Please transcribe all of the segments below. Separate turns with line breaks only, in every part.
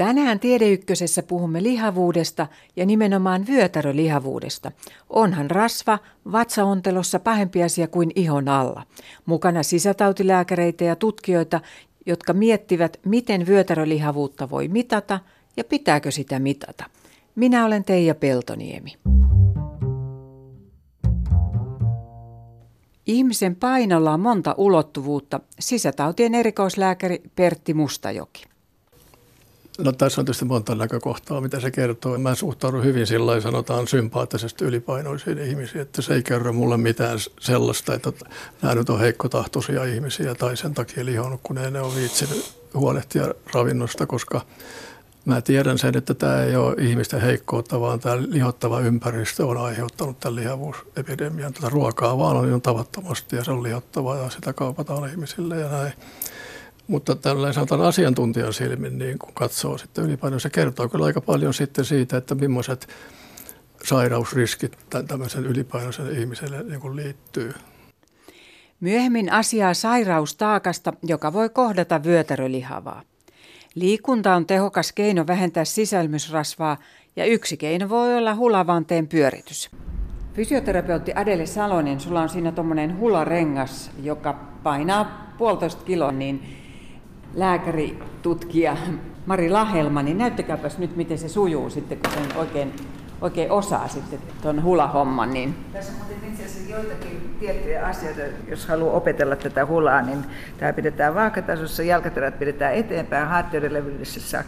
Tänään Tiedeykkösessä puhumme lihavuudesta ja nimenomaan vyötärölihavuudesta. Onhan rasva vatsaontelossa pahempi asia kuin ihon alla. Mukana sisätautilääkäreitä ja tutkijoita, jotka miettivät, miten vyötärölihavuutta voi mitata ja pitääkö sitä mitata. Minä olen Teija Peltoniemi. Ihmisen painolla on monta ulottuvuutta, sisätautien erikoislääkäri Pertti Mustajoki.
No tässä on tietysti monta näkökohtaa, mitä se kertoo. Mä suhtaudun hyvin sillä sanotaan sympaattisesti ylipainoisiin ihmisiin, että se ei kerro mulle mitään sellaista, että nämä nyt on heikkotahtoisia ihmisiä tai sen takia lihonnut, kun ei ne ole viitsinyt huolehtia ravinnosta, koska mä tiedän sen, että tämä ei ole ihmisten heikkoutta, vaan tämä lihottava ympäristö on aiheuttanut tämän lihavuusepidemian. Tätä ruokaa vaan on niin tavattomasti ja se on lihottavaa ja sitä kaupataan ihmisille ja näin. Mutta tällainen sanotaan asiantuntijan silmin, niin kun katsoo sitten ylipainoa, se kertoo kyllä aika paljon sitten siitä, että millaiset sairausriskit tämmöisen ylipainoisen ihmiselle niin liittyy.
Myöhemmin asiaa sairaustaakasta, joka voi kohdata vyötärölihavaa. Liikunta on tehokas keino vähentää sisälmysrasvaa ja yksi keino voi olla hulavanteen pyöritys. Fysioterapeutti Adele Salonen, sulla on siinä tuommoinen hularengas, joka painaa puolitoista kiloa, niin lääkäri, tutkija Mari Lahelma, niin näyttäkääpäs nyt, miten se sujuu sitten, kun sen oikein, oikein osaa sitten tuon hulahomman. Niin.
Tässä on itse asiassa joitakin tiettyjä asioita, jos haluaa opetella tätä hulaa, niin tämä pidetään vaakatasossa, jalkaterät pidetään eteenpäin, hartioiden levyydessä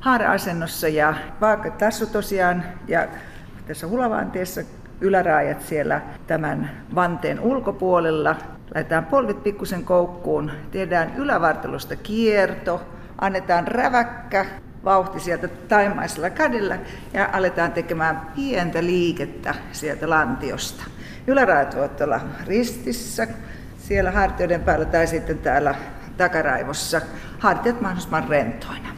haara-asennossa ja vaakataso tosiaan ja tässä hulavanteessa yläraajat siellä tämän vanteen ulkopuolella Laitetaan polvit pikkusen koukkuun, tehdään ylävartalosta kierto, annetaan räväkkä vauhti sieltä taimaisella kädellä ja aletaan tekemään pientä liikettä sieltä lantiosta. Ylärajat voivat olla ristissä siellä hartioiden päällä tai sitten täällä takaraivossa. Hartiat mahdollisimman rentoina.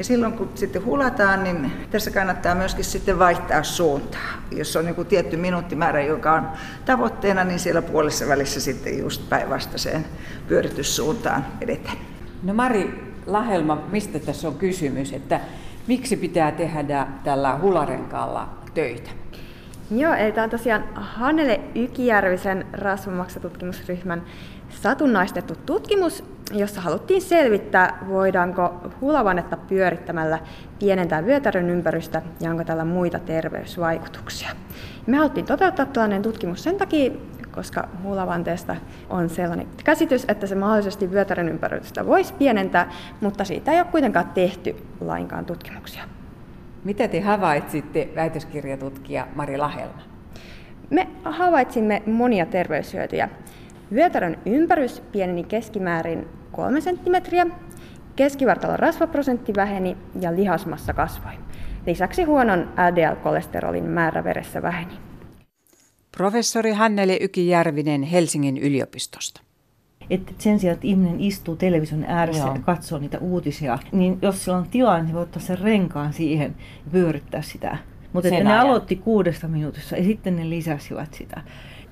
Ja silloin kun sitten hulataan, niin tässä kannattaa myöskin sitten vaihtaa suuntaa. Jos on joku tietty minuuttimäärä, joka on tavoitteena, niin siellä puolessa välissä sitten just päinvastaiseen pyörityssuuntaan edetään.
No Mari Lahelma, mistä tässä on kysymys, että miksi pitää tehdä tällä hularenkaalla töitä?
Joo, eli tämä on tosiaan Hannele Ykijärvisen rasvamaksatutkimusryhmän satunnaistettu tutkimus, jossa haluttiin selvittää, voidaanko hulavannetta pyörittämällä pienentää vyötärön ympärystä ja onko tällä muita terveysvaikutuksia. Me haluttiin toteuttaa tällainen tutkimus sen takia, koska huulavanteesta on sellainen käsitys, että se mahdollisesti vyötärön ympärystä voisi pienentää, mutta siitä ei ole kuitenkaan tehty lainkaan tutkimuksia.
Mitä te havaitsitte, väitöskirjatutkija Mari Lahelma?
Me havaitsimme monia terveyshyötyjä. Vyötärön ympärys pieneni keskimäärin 3 cm, keskivartalon rasvaprosentti väheni ja lihasmassa kasvoi. Lisäksi huonon LDL-kolesterolin määrä veressä väheni.
Professori Hannele Ykijärvinen Helsingin yliopistosta.
Että sen sijaan, että ihminen istuu television ääressä Joo. ja katsoo niitä uutisia, niin jos sillä on tilaa, niin voi ottaa sen renkaan siihen ja pyörittää sitä. Mutta että ne aloitti kuudesta minuutissa ja sitten ne lisäsivät sitä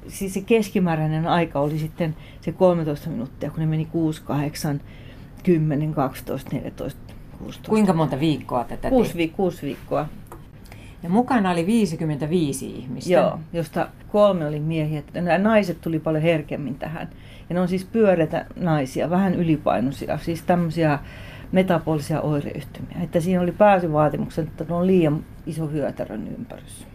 siis se keskimääräinen aika oli sitten se 13 minuuttia, kun ne meni 6, 8, 10, 12, 14, 16.
Kuinka monta viikkoa tätä
6, vi- 6 viikkoa.
Ja mukana oli 55 ihmistä.
Joo, josta kolme oli miehiä. Nämä naiset tuli paljon herkemmin tähän. Ja ne on siis pyöreitä naisia, vähän ylipainoisia, siis tämmöisiä metabolisia oireyhtymiä. Että siinä oli pääsyvaatimukset, että ne on liian iso hyötärön ympärys.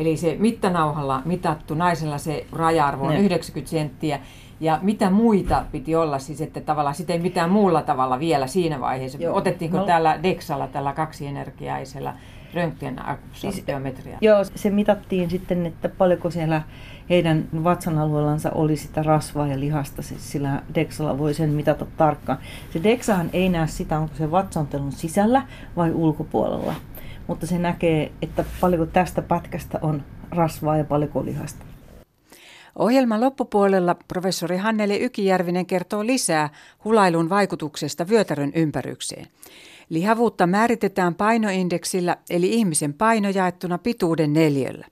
Eli se mittanauhalla mitattu naisella se raja-arvo on ne. 90 senttiä. Ja mitä muita piti olla, siis että tavallaan sitä ei mitään muulla tavalla vielä siinä vaiheessa. Joo. Otettiinko no. täällä Dexalla, tällä kaksienergiaisella röntgenabsorptiometrialla?
Siis, joo, se mitattiin sitten, että paljonko siellä heidän vatsan alueellansa oli sitä rasvaa ja lihasta, siis sillä Dexalla voi sen mitata tarkkaan. Se Dexahan ei näe sitä, onko se vatsantelun sisällä vai ulkopuolella mutta se näkee, että paljonko tästä pätkästä on rasvaa ja paljonko lihasta.
Ohjelman loppupuolella professori Hannele Ykijärvinen kertoo lisää hulailun vaikutuksesta vyötärön ympärykseen. Lihavuutta määritetään painoindeksillä eli ihmisen paino jaettuna pituuden neljöllä.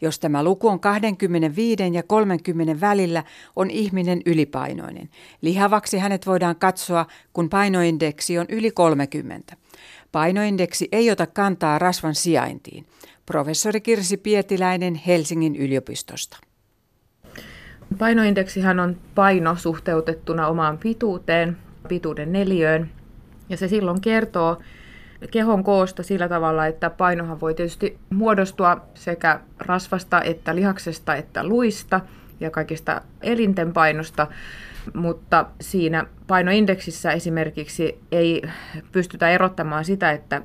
Jos tämä luku on 25 ja 30 välillä, on ihminen ylipainoinen. Lihavaksi hänet voidaan katsoa, kun painoindeksi on yli 30. Painoindeksi ei ota kantaa rasvan sijaintiin. Professori Kirsi Pietiläinen Helsingin yliopistosta.
Painoindeksihän on paino suhteutettuna omaan pituuteen, pituuden neliöön, ja se silloin kertoo kehon koosta sillä tavalla, että painohan voi tietysti muodostua sekä rasvasta että lihaksesta että luista ja kaikista elinten painosta, mutta siinä painoindeksissä esimerkiksi ei pystytä erottamaan sitä, että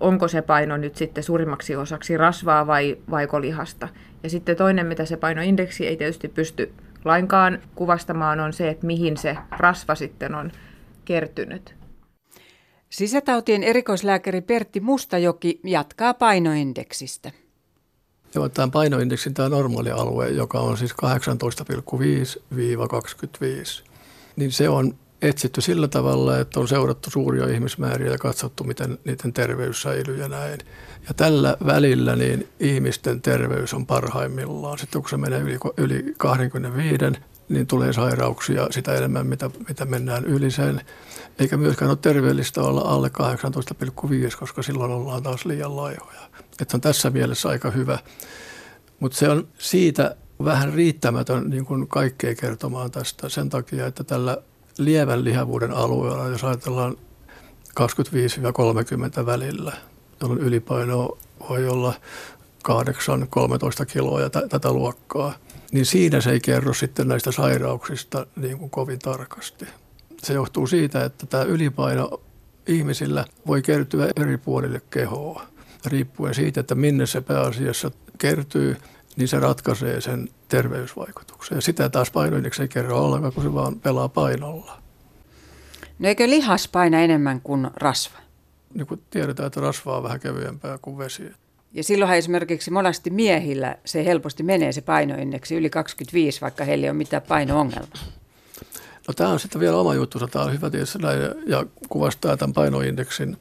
onko se paino nyt sitten suurimmaksi osaksi rasvaa vai vaiko lihasta. Ja sitten toinen, mitä se painoindeksi ei tietysti pysty lainkaan kuvastamaan, on se, että mihin se rasva sitten on kertynyt.
Sisätautien erikoislääkäri Pertti Mustajoki jatkaa painoindeksistä.
Joo, tämän painoindeksin tämä normaali alue, joka on siis 18,5-25, niin se on etsitty sillä tavalla, että on seurattu suuria ihmismääriä ja katsottu, miten niiden terveys säilyy ja näin. Ja tällä välillä niin ihmisten terveys on parhaimmillaan. Sitten kun se menee yli, yli 25, niin tulee sairauksia sitä enemmän, mitä, mitä mennään yli sen. Eikä myöskään ole terveellistä olla alle 18,5, koska silloin ollaan taas liian laihoja. Että on tässä mielessä aika hyvä. Mutta se on siitä vähän riittämätön niin kuin kaikkea kertomaan tästä sen takia, että tällä lievän lihavuuden alueella, jos ajatellaan 25-30 välillä, jolloin ylipaino voi olla 8-13 kiloa ja t- tätä luokkaa, niin siinä se ei kerro sitten näistä sairauksista niin kuin kovin tarkasti. Se johtuu siitä, että tämä ylipaino ihmisillä voi kertyä eri puolille kehoa. Riippuen siitä, että minne se pääasiassa kertyy, niin se ratkaisee sen terveysvaikutuksen. Ja sitä taas painoindeksi ei kerro ollenkaan, kun se vaan pelaa painolla.
No eikö lihas paina enemmän kuin rasva?
Niin kuin tiedetään, että rasva on vähän kevyempää kuin vesi.
Ja silloinhan esimerkiksi monasti miehillä se helposti menee se painoindeksi yli 25, vaikka heillä ei ole mitään paino-ongelmaa.
No tämä on sitten vielä oma juttu, Tämä on hyvä tietysti näin ja kuvastaa tämän painoindeksin,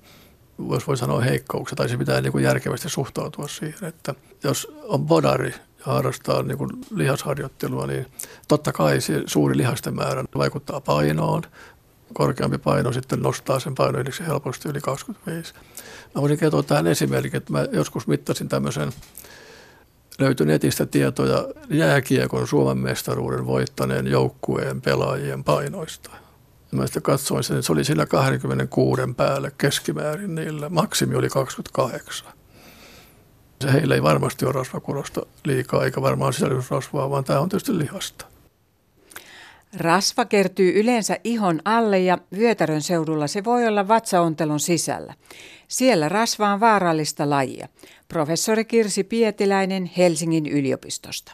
voisi voi sanoa heikkouksia, tai se pitää niin kuin järkevästi suhtautua siihen, että jos on bodari ja harrastaa niin kuin lihasharjoittelua, niin totta kai se suuri lihasten määrä vaikuttaa painoon. Korkeampi paino sitten nostaa sen painoindeksin helposti yli 25. Mä voisin kertoa tähän esimerkin, että mä joskus mittasin tämmöisen löytyi netistä tietoja jääkiekon Suomen mestaruuden voittaneen joukkueen pelaajien painoista. Ja mä sitten katsoin sen, että se oli siinä 26 päälle keskimäärin niillä. Maksimi oli 28. Se heillä ei varmasti ole rasvakurosta liikaa, eikä varmaan sisällysrasvaa, vaan tämä on tietysti lihasta.
Rasva kertyy yleensä ihon alle ja vyötärön seudulla se voi olla vatsaontelon sisällä. Siellä rasva on vaarallista lajia. Professori Kirsi Pietiläinen Helsingin yliopistosta.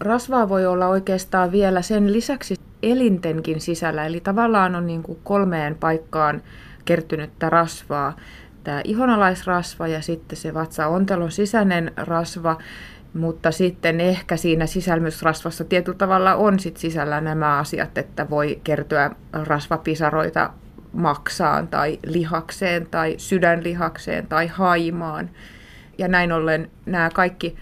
Rasvaa voi olla oikeastaan vielä sen lisäksi elintenkin sisällä, eli tavallaan on niin kuin kolmeen paikkaan kertynyttä rasvaa. Tämä ihonalaisrasva ja sitten se vatsaontelon sisäinen rasva, mutta sitten ehkä siinä sisälmysrasvassa tietyllä tavalla on sit sisällä nämä asiat, että voi kertyä rasvapisaroita maksaan tai lihakseen tai sydänlihakseen tai haimaan. Ja näin ollen nämä kaikki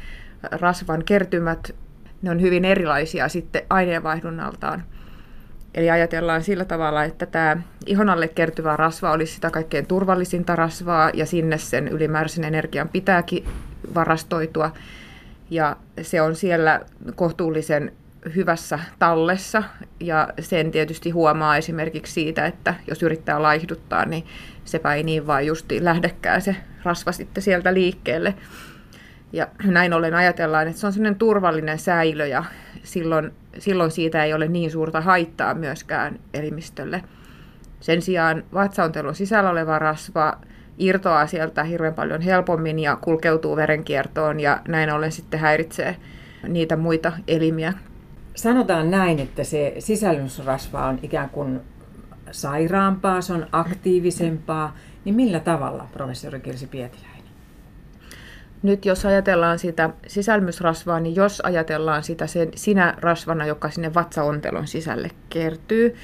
rasvan kertymät, ne on hyvin erilaisia sitten aineenvaihdunnaltaan. Eli ajatellaan sillä tavalla, että tämä ihon alle kertyvä rasva olisi sitä kaikkein turvallisinta rasvaa ja sinne sen ylimääräisen energian pitääkin varastoitua. Ja se on siellä kohtuullisen hyvässä tallessa ja sen tietysti huomaa esimerkiksi siitä, että jos yrittää laihduttaa, niin sepä ei niin vaan justi lähdekään se rasva sitten sieltä liikkeelle. Ja näin ollen ajatellaan, että se on sellainen turvallinen säilö ja silloin, silloin siitä ei ole niin suurta haittaa myöskään elimistölle. Sen sijaan vatsaontelun sisällä oleva rasva irtoaa sieltä hirveän paljon helpommin ja kulkeutuu verenkiertoon ja näin ollen sitten häiritsee niitä muita elimiä
sanotaan näin, että se sisällysrasva on ikään kuin sairaampaa, se on aktiivisempaa, niin millä tavalla, professori Kirsi Pietiläinen?
Nyt jos ajatellaan sitä sisälmysrasvaa, niin jos ajatellaan sitä sen, sinä rasvana, joka sinne vatsaontelon sisälle kertyy,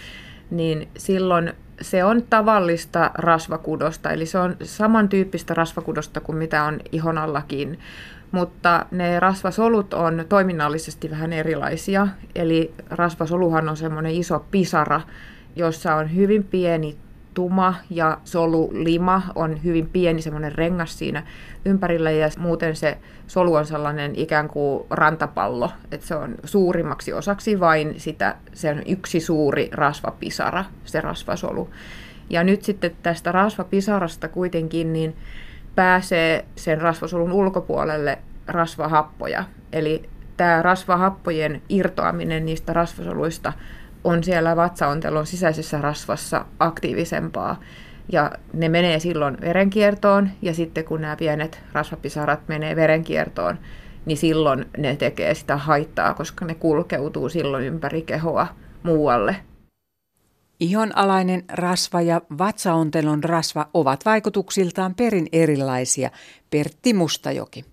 niin silloin se on tavallista rasvakudosta, eli se on samantyyppistä rasvakudosta kuin mitä on ihon allakin, mutta ne rasvasolut on toiminnallisesti vähän erilaisia. Eli rasvasoluhan on semmoinen iso pisara, jossa on hyvin pieni tuma ja solulima on hyvin pieni semmoinen rengas siinä ympärillä ja muuten se solu on sellainen ikään kuin rantapallo, että se on suurimmaksi osaksi vain sitä, se on yksi suuri rasvapisara, se rasvasolu. Ja nyt sitten tästä rasvapisarasta kuitenkin niin pääsee sen rasvasolun ulkopuolelle rasvahappoja. Eli tämä rasvahappojen irtoaminen niistä rasvasoluista on siellä vatsaontelon sisäisessä rasvassa aktiivisempaa. Ja ne menee silloin verenkiertoon, ja sitten kun nämä pienet rasvapisarat menee verenkiertoon, niin silloin ne tekee sitä haittaa, koska ne kulkeutuu silloin ympäri kehoa muualle.
Ihonalainen rasva ja vatsaontelon rasva ovat vaikutuksiltaan perin erilaisia. Pertti Mustajoki.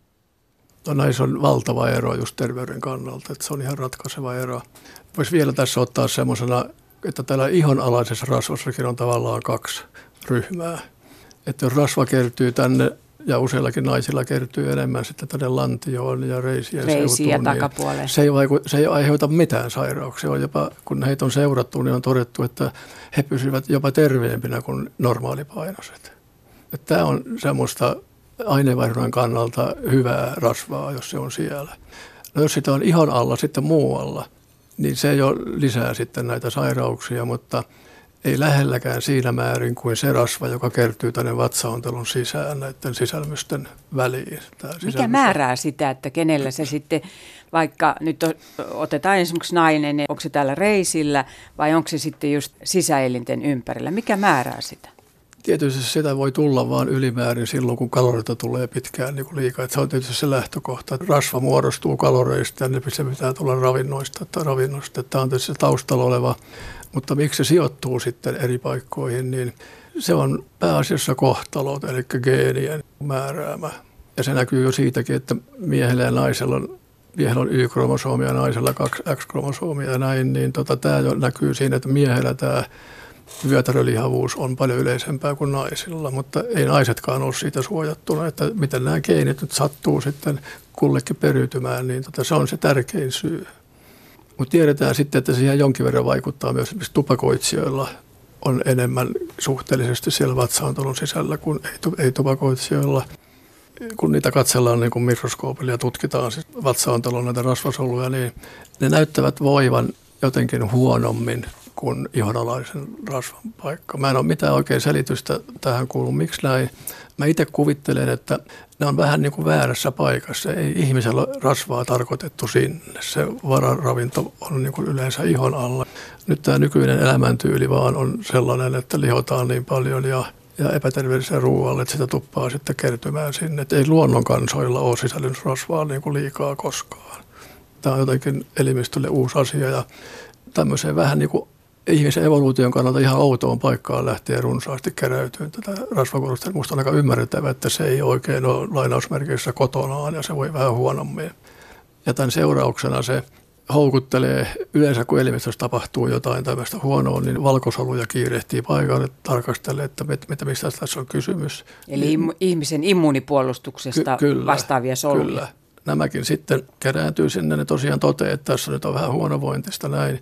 No näissä on valtava ero just terveyden kannalta, että se on ihan ratkaiseva ero. Voisi vielä tässä ottaa semmoisena, että täällä ihonalaisessa rasvassakin on tavallaan kaksi ryhmää. Että jos rasva kertyy tänne ja useillakin naisilla kertyy enemmän sitten tänne lantioon ja reisien
Reisiä seutuun, niin
se ei, vaiku, se ei aiheuta mitään sairauksia. On jopa, kun heitä on seurattu, niin on todettu, että he pysyvät jopa terveempinä kuin normaalipainoiset. Että tämä on semmoista aineenvaihdunnan kannalta hyvää rasvaa, jos se on siellä. No jos sitä on ihon alla sitten muualla, niin se jo lisää sitten näitä sairauksia, mutta ei lähelläkään siinä määrin kuin se rasva, joka kertyy tänne vatsaontelun sisään näiden sisälmysten väliin.
Mikä määrää sitä, että kenellä se sitten, vaikka nyt otetaan esimerkiksi nainen, niin onko se täällä reisillä vai onko se sitten just sisäelinten ympärillä? Mikä määrää sitä?
Tietysti sitä voi tulla vain ylimäärin silloin, kun kaloreita tulee pitkään niin kuin liikaa. Että se on tietysti se lähtökohta. Rasva muodostuu kaloreista ja ne pitää tulla ravinnoista. Tai ravinnosta. Tämä on tietysti se taustalla oleva. Mutta miksi se sijoittuu sitten eri paikkoihin, niin se on pääasiassa kohtalot, eli geenien määräämä. Ja se näkyy jo siitäkin, että miehellä ja naisella on miehellä on Y-kromosoomia ja naisella kaksi X-kromosoomia ja näin, niin tota, tämä jo näkyy siinä, että miehellä tämä vyötärölihavuus on paljon yleisempää kuin naisilla, mutta ei naisetkaan ole siitä suojattuna, että miten nämä geenit nyt sattuu sitten kullekin periytymään, niin tota, se on se tärkein syy. Mutta tiedetään sitten, että siihen jonkin verran vaikuttaa myös esimerkiksi tupakoitsijoilla on enemmän suhteellisesti siellä vatsaantelun sisällä kuin ei-tupakoitsijoilla. Kun niitä katsellaan niin mikroskoopilla ja tutkitaan siis vatsaantelun näitä rasvasoluja, niin ne näyttävät voivan jotenkin huonommin kuin ihonalaisen rasvan paikka. Mä en ole mitään oikein selitystä tähän kuullut, miksi näin. Mä itse kuvittelen, että ne on vähän niin kuin väärässä paikassa. Ei ihmisellä rasvaa tarkoitettu sinne. Se vararavinto on niin kuin yleensä ihon alla. Nyt tämä nykyinen elämäntyyli vaan on sellainen, että lihotaan niin paljon ja ja epäterveellisen ruoalle, että sitä tuppaa sitten kertymään sinne. Että ei luonnon kansoilla ole sisällysrasvaa niin kuin liikaa koskaan. Tämä on jotenkin elimistölle uusi asia ja tämmöiseen vähän niin kuin ihmisen evoluution kannalta ihan outoon paikkaan lähtee runsaasti keräytyä tätä rasvakulusta. Minusta on aika ymmärrettävä, että se ei oikein ole lainausmerkeissä kotonaan ja se voi vähän huonommin. Ja tämän seurauksena se houkuttelee, yleensä kun elimistössä tapahtuu jotain tämmöistä huonoa, niin valkosoluja kiirehtii paikalle tarkastelee, että mit, mistä tässä on kysymys.
Eli niin, ihmisen immuunipuolustuksesta ky- kyllä, vastaavia soluja. Kyllä.
Nämäkin sitten kerääntyy sinne, ne tosiaan toteaa, että tässä nyt on vähän huonovointista näin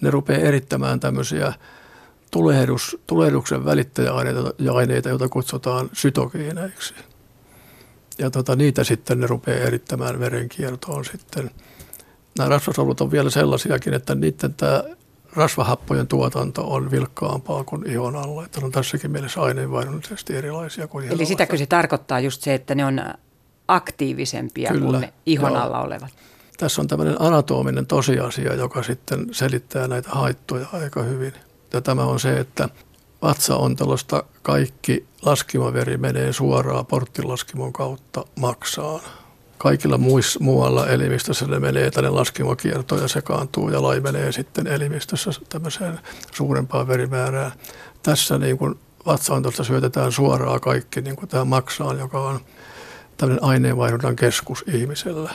ne rupeaa erittämään tämmöisiä tulehdus, tulehduksen välittäjäaineita, aineita, joita kutsutaan sytokiineiksi. Ja tota, niitä sitten ne rupeaa erittämään verenkiertoon sitten. Nämä rasvasolut on vielä sellaisiakin, että niiden tämä rasvahappojen tuotanto on vilkkaampaa kuin ihon alla. Että on tässäkin mielessä aineenvaihdollisesti erilaisia kuin
Eli sitäkö se tarkoittaa just se, että ne on aktiivisempia Kyllä, kuin ne ihon joo. alla olevat?
Tässä on tämmöinen anatominen tosiasia, joka sitten selittää näitä haittoja aika hyvin. Ja tämä on se, että vatsaontelosta kaikki laskimaveri menee suoraan porttilaskimon kautta maksaan. Kaikilla muissa, muualla elimistössä ne menee tänne laskimokiertoon ja sekaantuu ja laimenee sitten elimistössä tämmöiseen suurempaan verimäärään. Tässä niin kuin vatsaontelosta syötetään suoraan kaikki niin kuin tämä maksaan, joka on tämmöinen aineenvaihdunnan keskus ihmisellä.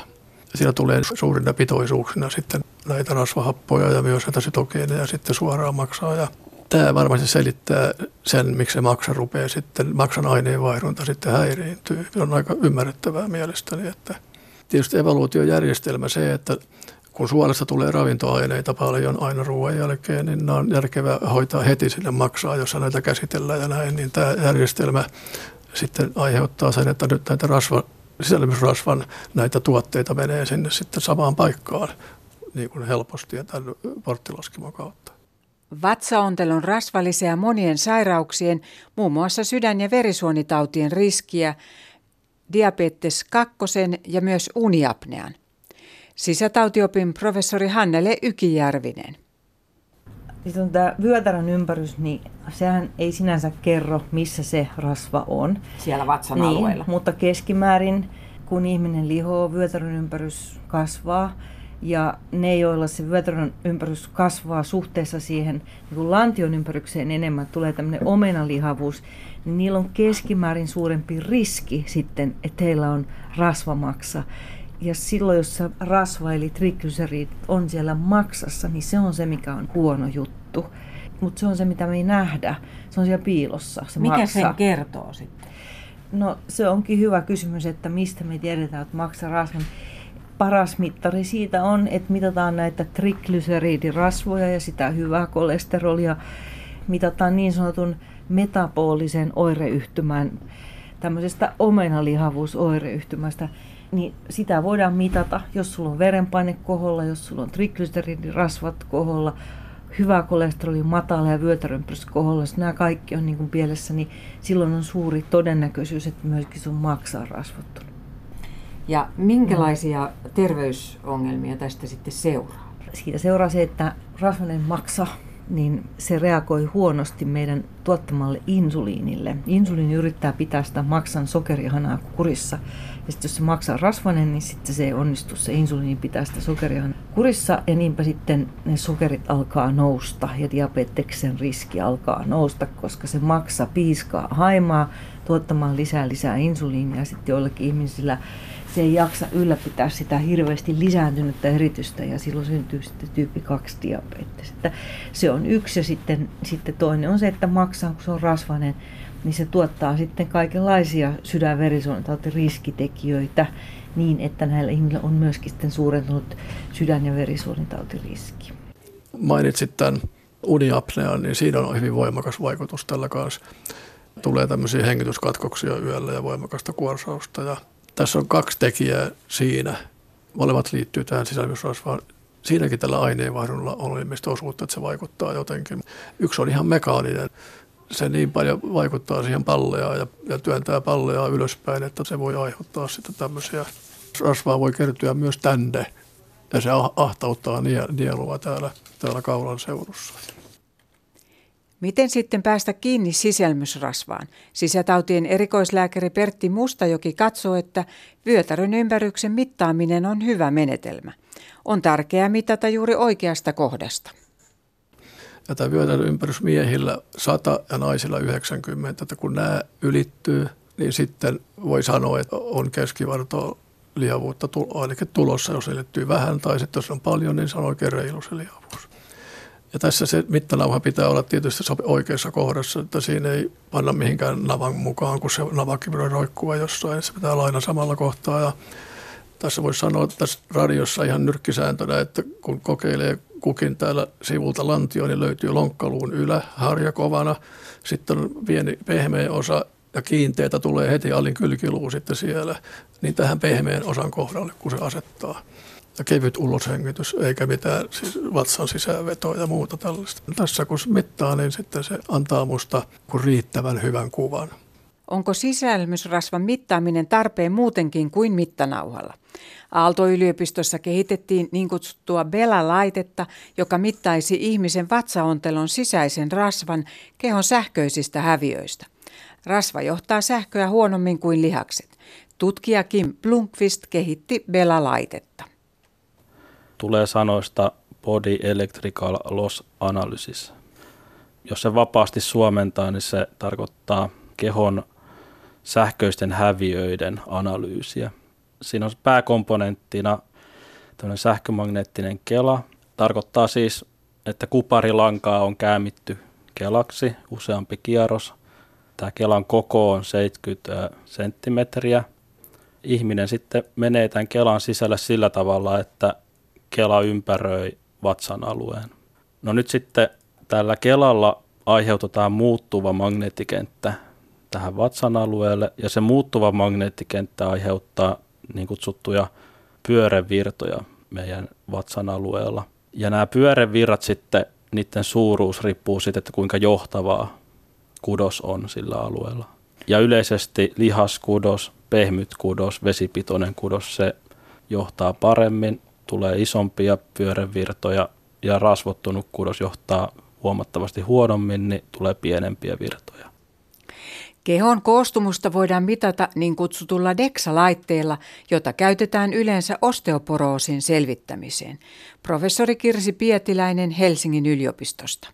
Siinä tulee suurina pitoisuuksina sitten näitä rasvahappoja ja myös näitä sytogeeneja sitten suoraan maksaa. Ja tämä varmasti selittää sen, miksi se maksa rupeaa sitten, maksan aineenvaihdunta sitten häiriintyy. Se on aika ymmärrettävää mielestäni, että tietysti evoluutiojärjestelmä se, että kun suolesta tulee ravintoaineita paljon aina ruoan jälkeen, niin nämä on järkevää hoitaa heti sinne maksaa, jossa näitä käsitellään ja näin, niin tämä järjestelmä sitten aiheuttaa sen, että nyt näitä rasva, sisälmysrasvan näitä tuotteita menee sinne sitten samaan paikkaan niin kuin helposti ja tämän porttilaskimon kautta.
Vatsaontelon rasva lisää monien sairauksien, muun muassa sydän- ja verisuonitautien riskiä, diabetes 2 ja myös uniapnean. Sisätautiopin professori Hannele Ykijärvinen.
Sitten on tämä vyötärön ympärys, niin sehän ei sinänsä kerro, missä se rasva on.
Siellä vatsan
niin,
alueella.
Mutta keskimäärin, kun ihminen lihoo, vyötärön ympärys kasvaa. Ja ne, joilla se vyötärön ympärys kasvaa suhteessa siihen niin kuin lantion ympärykseen enemmän, tulee tämmöinen omenalihavuus, niin niillä on keskimäärin suurempi riski sitten, että heillä on rasvamaksa. Ja silloin, jos se rasva eli triglycerid on siellä maksassa, niin se on se, mikä on huono juttu. Mutta se on se, mitä me ei nähdä. Se on siellä piilossa, se
Mikä
maksa.
sen kertoo sitten?
No se onkin hyvä kysymys, että mistä me tiedetään, että maksaa rasvan. Paras mittari siitä on, että mitataan näitä triglyceridirasvoja ja sitä hyvää kolesterolia. Mitataan niin sanotun metabolisen oireyhtymän, tämmöisestä omenalihavuusoireyhtymästä niin sitä voidaan mitata, jos sulla on verenpaine koholla, jos sulla on triglyceridirasvat koholla, hyvä kolesteroli matala ja vyötärömpyrys koholla, jos nämä kaikki on niin kuin pielessä, niin silloin on suuri todennäköisyys, että myöskin sun maksaa rasvattunut.
Ja minkälaisia terveysongelmia tästä sitten seuraa?
Siitä seuraa se, että rasvainen maksa niin se reagoi huonosti meidän tuottamalle insuliinille. Insuliini yrittää pitää sitä maksan sokerihanaa kurissa. Ja sitten jos se maksaa rasvainen, niin sitten se ei onnistu. Se insuliini pitää sitä sokerihanaa kurissa ja niinpä sitten ne sokerit alkaa nousta ja diabeteksen riski alkaa nousta, koska se maksa piiskaa haimaa tuottamaan lisää lisää insuliinia sitten joillakin ihmisillä se ei jaksa ylläpitää sitä hirveästi lisääntynyttä eritystä ja silloin syntyy sitten tyyppi 2 diabetes. Että se on yksi ja sitten, sitten toinen on se, että maksaa, kun se on rasvainen, niin se tuottaa sitten kaikenlaisia sydän- niin, että näillä ihmisillä on myöskin sitten suurentunut sydän- ja verisuonitautiriski.
Mainitsit tämän uniapnean, niin siinä on hyvin voimakas vaikutus tällä kanssa. Tulee tämmöisiä hengityskatkoksia yöllä ja voimakasta kuorsausta ja tässä on kaksi tekijää siinä. Molemmat liittyy tähän sisälmysrasvaan. Siinäkin tällä aineenvaihdulla on ilmeisesti osuutta, että se vaikuttaa jotenkin. Yksi on ihan mekaaninen. Se niin paljon vaikuttaa siihen palleaan ja, ja työntää palleaa ylöspäin, että se voi aiheuttaa sitten tämmöisiä. Rasvaa voi kertyä myös tänne ja se ahtauttaa nielua täällä, täällä kaulan seudussa.
Miten sitten päästä kiinni sisälmysrasvaan? Sisätautien erikoislääkäri Pertti Mustajoki katsoo, että vyötärön ympäryksen mittaaminen on hyvä menetelmä. On tärkeää mitata juuri oikeasta kohdasta.
Ja tämä vyötärön ympärys miehillä 100 ja naisilla 90, että kun nämä ylittyy, niin sitten voi sanoa, että on keskivarto lihavuutta ainakin tulossa, jos ylittyy vähän, tai sitten jos on paljon, niin se on oikein reilu se lihavuus. Ja tässä se mittanauha pitää olla tietysti oikeassa kohdassa, että siinä ei panna mihinkään navan mukaan, kun se navakin voi roikkua jossain. Se pitää olla aina samalla kohtaa. Ja tässä voisi sanoa että tässä radiossa ihan nyrkkisääntönä, että kun kokeilee kukin täällä sivulta lantio, niin löytyy lonkkaluun ylä, harja kovana. Sitten on pieni pehmeä osa ja kiinteitä tulee heti alin kylkiluu sitten siellä, niin tähän pehmeän osan kohdalle, kun se asettaa ja kevyt uloshengitys, eikä mitään siis vatsan sisäänvetoa ja muuta tällaista. Tässä kun mittaa, niin sitten se antaa musta riittävän hyvän kuvan.
Onko sisälmysrasvan mittaaminen tarpeen muutenkin kuin mittanauhalla? Aalto-yliopistossa kehitettiin niin kutsuttua Bela-laitetta, joka mittaisi ihmisen vatsaontelon sisäisen rasvan kehon sähköisistä häviöistä. Rasva johtaa sähköä huonommin kuin lihakset. Tutkija Kim Blunkvist kehitti Bela-laitetta
tulee sanoista Body Electrical Loss Analysis. Jos se vapaasti suomentaa, niin se tarkoittaa kehon sähköisten häviöiden analyysiä. Siinä on pääkomponenttina tämmöinen sähkömagneettinen kela. Tarkoittaa siis, että kuparilankaa on käämitty kelaksi, useampi kierros. Tämä kelan koko on 70 senttimetriä. Ihminen sitten menee tämän kelan sisällä sillä tavalla, että kela ympäröi vatsan alueen. No nyt sitten tällä kelalla aiheutetaan muuttuva magneettikenttä tähän vatsan alueelle ja se muuttuva magneettikenttä aiheuttaa niin kutsuttuja pyörevirtoja meidän vatsan alueella. Ja nämä pyörevirrat sitten, niiden suuruus riippuu siitä, että kuinka johtavaa kudos on sillä alueella. Ja yleisesti lihaskudos, pehmyt kudos, vesipitoinen kudos, se johtaa paremmin, tulee isompia pyörevirtoja ja rasvottunut kudos johtaa huomattavasti huonommin, niin tulee pienempiä virtoja.
Kehon koostumusta voidaan mitata niin kutsutulla DEXA-laitteella, jota käytetään yleensä osteoporoosin selvittämiseen. Professori Kirsi Pietiläinen Helsingin yliopistosta.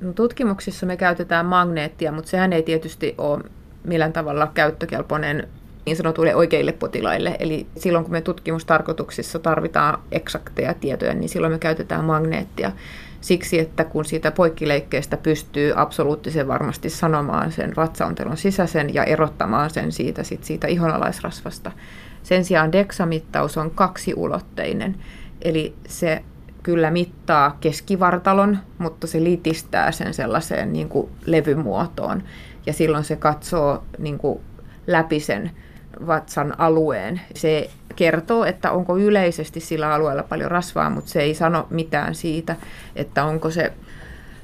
No, tutkimuksissa me käytetään magneettia, mutta sehän ei tietysti ole millään tavalla käyttökelpoinen niin sanotuille oikeille potilaille. Eli silloin kun me tutkimustarkoituksissa tarvitaan eksakteja tietoja, niin silloin me käytetään magneettia. Siksi, että kun siitä poikkileikkeestä pystyy absoluuttisen varmasti sanomaan sen vatsaontelon sisäisen ja erottamaan sen siitä, sit siitä ihonalaisrasvasta. Sen sijaan deksamittaus on kaksiulotteinen, eli se kyllä mittaa keskivartalon, mutta se litistää sen sellaiseen niin kuin levymuotoon. Ja silloin se katsoo niin kuin läpi sen vatsan alueen. Se kertoo, että onko yleisesti sillä alueella paljon rasvaa, mutta se ei sano mitään siitä, että onko se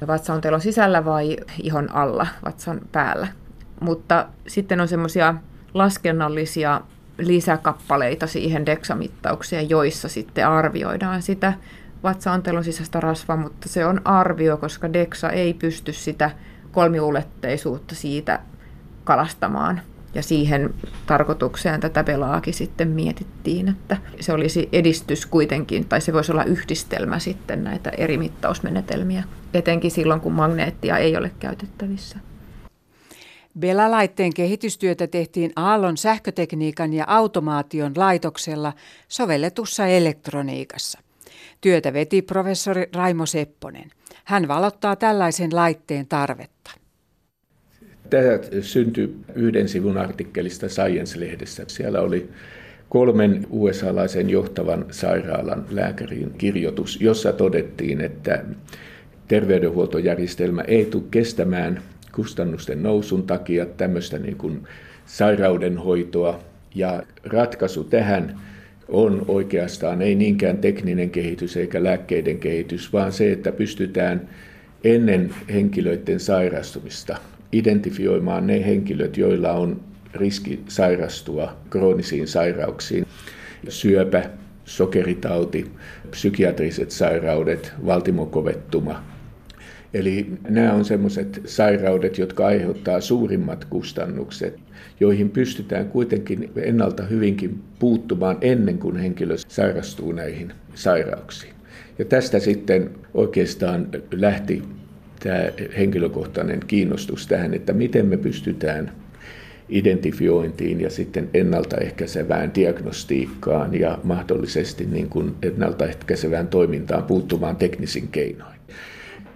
vatsaontelon sisällä vai ihon alla, vatsan päällä. Mutta sitten on semmoisia laskennallisia lisäkappaleita siihen deksamittaukseen, joissa sitten arvioidaan sitä vatsaontelon sisäistä rasvaa, mutta se on arvio, koska deksa ei pysty sitä kolmiulotteisuutta siitä kalastamaan. Ja siihen tarkoitukseen tätä pelaakin sitten mietittiin, että se olisi edistys kuitenkin, tai se voisi olla yhdistelmä sitten näitä eri mittausmenetelmiä, etenkin silloin kun magneettia ei ole käytettävissä.
Bela-laitteen kehitystyötä tehtiin Aallon sähkötekniikan ja automaation laitoksella sovelletussa elektroniikassa. Työtä veti professori Raimo Sepponen. Hän valottaa tällaisen laitteen tarvetta.
Tämä syntyi yhden sivun artikkelista Science-lehdessä. Siellä oli kolmen USA-laisen johtavan sairaalan lääkärin kirjoitus, jossa todettiin, että terveydenhuoltojärjestelmä ei tule kestämään kustannusten nousun takia tämmöistä niin kuin sairaudenhoitoa. Ja ratkaisu tähän on oikeastaan ei niinkään tekninen kehitys eikä lääkkeiden kehitys, vaan se, että pystytään ennen henkilöiden sairastumista identifioimaan ne henkilöt, joilla on riski sairastua kroonisiin sairauksiin, syöpä, sokeritauti, psykiatriset sairaudet, valtimokovettuma. Eli nämä on sellaiset sairaudet, jotka aiheuttaa suurimmat kustannukset, joihin pystytään kuitenkin ennalta hyvinkin puuttumaan ennen kuin henkilö sairastuu näihin sairauksiin. Ja tästä sitten oikeastaan lähti tämä henkilökohtainen kiinnostus tähän, että miten me pystytään identifiointiin ja sitten ennaltaehkäisevään diagnostiikkaan ja mahdollisesti niin kuin ennaltaehkäisevään toimintaan puuttumaan teknisin keinoin.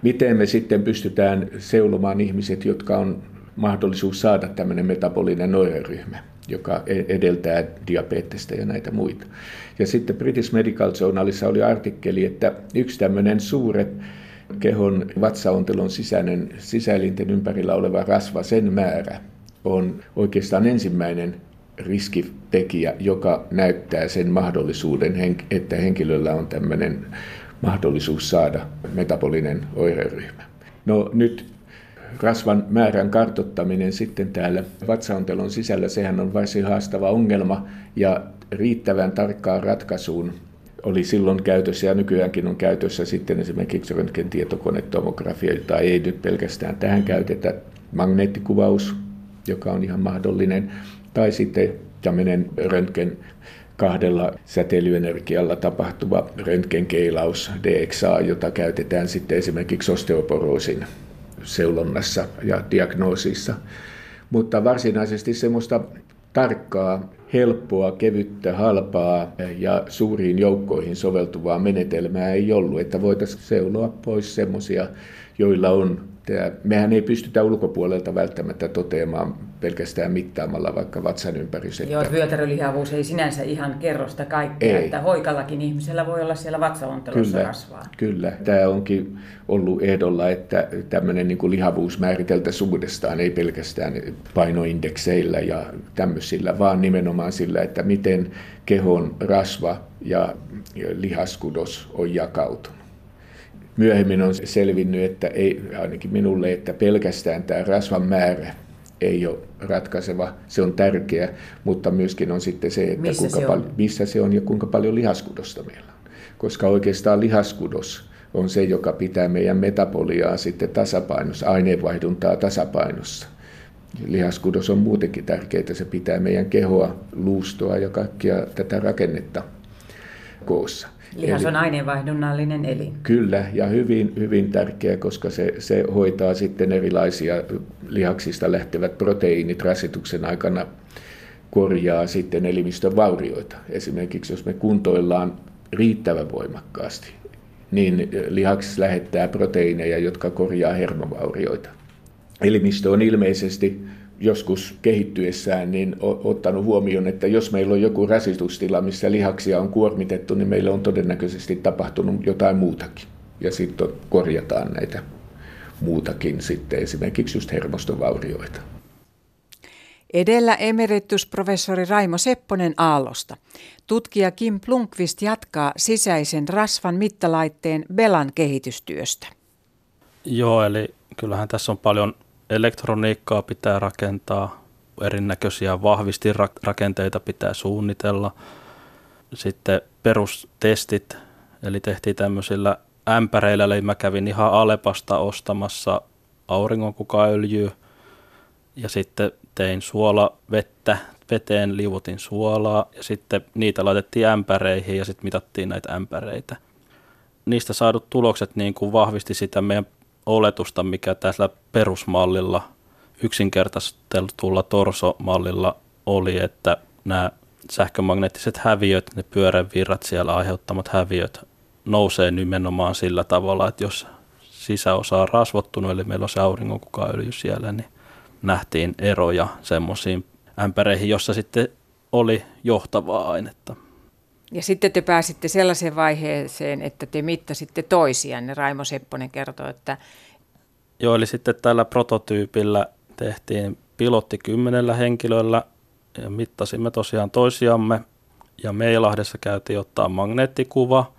Miten me sitten pystytään seulomaan ihmiset, jotka on mahdollisuus saada tämmöinen metabolinen oireryhmä, joka e- edeltää diabetesta ja näitä muita. Ja sitten British Medical Journalissa oli artikkeli, että yksi tämmöinen suure kehon vatsaontelon sisäinen, sisäelinten ympärillä oleva rasva, sen määrä on oikeastaan ensimmäinen riskitekijä, joka näyttää sen mahdollisuuden, että henkilöllä on tämmöinen mahdollisuus saada metabolinen oireryhmä. No nyt rasvan määrän kartottaminen sitten täällä vatsaontelon sisällä, sehän on varsin haastava ongelma ja riittävän tarkkaan ratkaisuun oli silloin käytössä ja nykyäänkin on käytössä sitten esimerkiksi röntgentietokonetomografia, jota ei nyt pelkästään tähän käytetä, magneettikuvaus, joka on ihan mahdollinen, tai sitten tämmöinen röntgen kahdella säteilyenergialla tapahtuva röntgenkeilaus DXA, jota käytetään sitten esimerkiksi osteoporoosin seulonnassa ja diagnoosissa. Mutta varsinaisesti semmoista tarkkaa, helppoa, kevyttä, halpaa ja suuriin joukkoihin soveltuvaa menetelmää ei ollut, että voitaisiin seuloa pois semmoisia, joilla on Tämä, mehän ei pystytä ulkopuolelta välttämättä toteamaan pelkästään mittaamalla vaikka vatsan ympäristöä.
Joo, vyötärölihavuus ei sinänsä ihan kerro sitä kaikkea, ei. että hoikallakin ihmisellä voi olla siellä vatsalontelossa
kyllä,
rasvaa.
Kyllä, tämä onkin ollut ehdolla, että tämmöinen niin lihavuus määriteltäisiin uudestaan, ei pelkästään painoindekseillä ja tämmöisillä, vaan nimenomaan sillä, että miten kehon rasva ja lihaskudos on jakautunut myöhemmin on selvinnyt, että ei, ainakin minulle, että pelkästään tämä rasvan määrä ei ole ratkaiseva, se on tärkeä, mutta myöskin on sitten se, että
missä,
kuinka
se
pal- missä se on ja kuinka paljon lihaskudosta meillä on. Koska oikeastaan lihaskudos on se, joka pitää meidän metaboliaa sitten tasapainossa, aineenvaihduntaa tasapainossa. Lihaskudos on muutenkin tärkeää, se pitää meidän kehoa, luustoa ja kaikkia tätä rakennetta koossa.
Lihas Eli, on aineenvaihdunnallinen elin.
Kyllä, ja hyvin, hyvin tärkeä, koska se, se hoitaa sitten erilaisia lihaksista lähtevät proteiinit rasituksen aikana korjaa sitten elimistön vaurioita. Esimerkiksi jos me kuntoillaan riittävän voimakkaasti, niin lihaksissa lähettää proteiineja, jotka korjaa hermovaurioita. Elimistö on ilmeisesti joskus kehittyessään niin ottanut huomioon, että jos meillä on joku rasitustila, missä lihaksia on kuormitettu, niin meillä on todennäköisesti tapahtunut jotain muutakin. Ja sitten korjataan näitä muutakin sitten, esimerkiksi just hermostovaurioita.
Edellä emeritusprofessori Raimo Sepponen Aallosta. Tutkija Kim Plunkvist jatkaa sisäisen rasvan mittalaitteen Belan kehitystyöstä.
Joo, eli kyllähän tässä on paljon elektroniikkaa pitää rakentaa, erinäköisiä vahvistinrakenteita pitää suunnitella. Sitten perustestit, eli tehtiin tämmöisillä ämpäreillä, eli mä kävin ihan Alepasta ostamassa auringonkukaöljyä ja sitten tein suola vettä, veteen liuutin suolaa ja sitten niitä laitettiin ämpäreihin ja sitten mitattiin näitä ämpäreitä. Niistä saadut tulokset niin kuin vahvisti sitä meidän oletusta, mikä tässä perusmallilla, yksinkertaistetulla torsomallilla oli, että nämä sähkömagneettiset häviöt, ne pyörävirrat siellä aiheuttamat häviöt nousee nimenomaan sillä tavalla, että jos sisäosa on rasvottunut, eli meillä on se auringonkukaöljy siellä, niin nähtiin eroja semmoisiin ämpäreihin, jossa sitten oli johtavaa ainetta.
Ja sitten te pääsitte sellaiseen vaiheeseen, että te mittasitte toisianne. Raimo Sepponen kertoi, että...
Joo, eli sitten tällä prototyypillä tehtiin pilotti kymmenellä henkilöllä ja mittasimme tosiaan toisiamme. Ja Meilahdessa käytiin ottaa magneettikuva,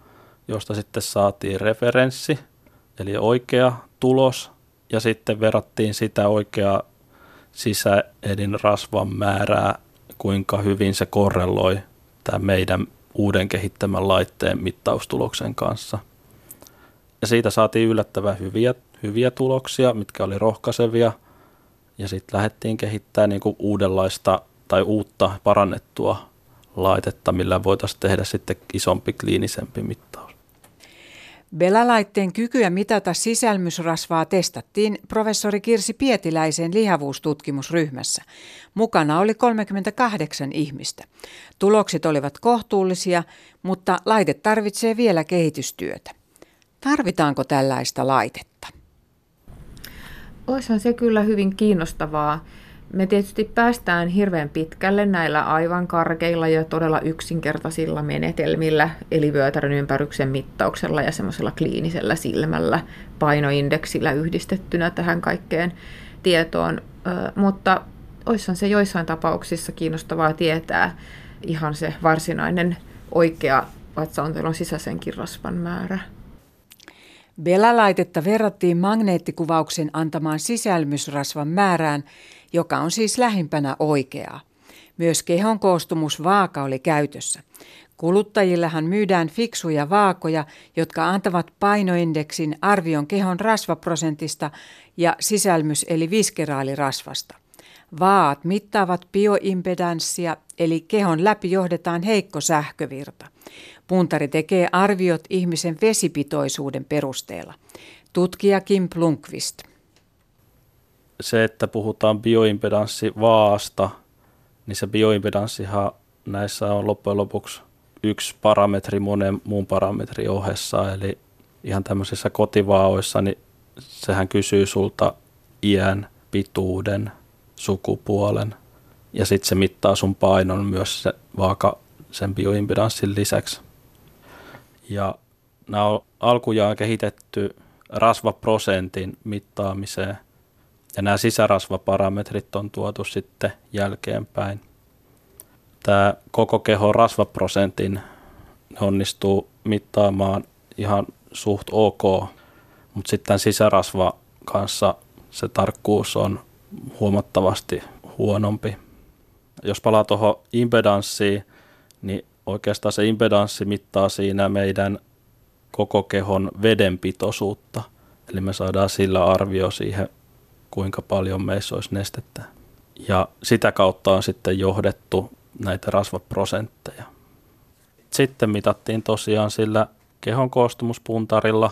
josta sitten saatiin referenssi, eli oikea tulos. Ja sitten verrattiin sitä oikeaa sisäedin rasvan määrää, kuinka hyvin se korreloi tämä meidän uuden kehittämän laitteen mittaustuloksen kanssa. Ja siitä saatiin yllättävän hyviä, hyviä tuloksia, mitkä oli rohkaisevia. Ja sitten lähdettiin kehittämään niin kuin uudenlaista tai uutta parannettua laitetta, millä voitaisiin tehdä sitten isompi kliinisempi mittaus.
Belalaitteen kykyä mitata sisälmysrasvaa testattiin professori Kirsi Pietiläisen lihavuustutkimusryhmässä. Mukana oli 38 ihmistä. Tulokset olivat kohtuullisia, mutta laite tarvitsee vielä kehitystyötä. Tarvitaanko tällaista laitetta?
Olisihan se kyllä hyvin kiinnostavaa me tietysti päästään hirveän pitkälle näillä aivan karkeilla ja todella yksinkertaisilla menetelmillä, eli vyötärön ympäryksen mittauksella ja semmoisella kliinisellä silmällä painoindeksillä yhdistettynä tähän kaikkeen tietoon. Mutta olisihan se joissain tapauksissa kiinnostavaa tietää ihan se varsinainen oikea vatsaontelon sisäisenkin rasvan määrä.
Bela-laitetta verrattiin magneettikuvauksen antamaan sisälmysrasvan määrään, joka on siis lähimpänä oikeaa. Myös kehon koostumusvaaka oli käytössä. Kuluttajillahan myydään fiksuja vaakoja, jotka antavat painoindeksin arvion kehon rasvaprosentista ja sisälmys- eli viskeraalirasvasta. Vaat mittaavat bioimpedanssia, eli kehon läpi johdetaan heikko sähkövirta. Puntari tekee arviot ihmisen vesipitoisuuden perusteella. Tutkija Kim Plunkvist
se, että puhutaan bioimpedanssi vaasta, niin se bioimpedanssihan näissä on loppujen lopuksi yksi parametri monen muun parametrin ohessa, eli ihan tämmöisissä kotivaaoissa niin sehän kysyy sulta iän, pituuden, sukupuolen ja sitten se mittaa sun painon myös se vaaka sen bioimpedanssin lisäksi. Ja nämä on alkujaan kehitetty rasvaprosentin mittaamiseen ja nämä sisärasvaparametrit on tuotu sitten jälkeenpäin. Tämä koko keho rasvaprosentin onnistuu mittaamaan ihan suht ok, mutta sitten sisärasva kanssa se tarkkuus on huomattavasti huonompi. Jos palaa tuohon impedanssiin, niin oikeastaan se impedanssi mittaa siinä meidän koko kehon vedenpitoisuutta. Eli me saadaan sillä arvio siihen, kuinka paljon meissä olisi nestettä. Ja sitä kautta on sitten johdettu näitä rasvaprosentteja. Sitten mitattiin tosiaan sillä kehon koostumuspuntarilla.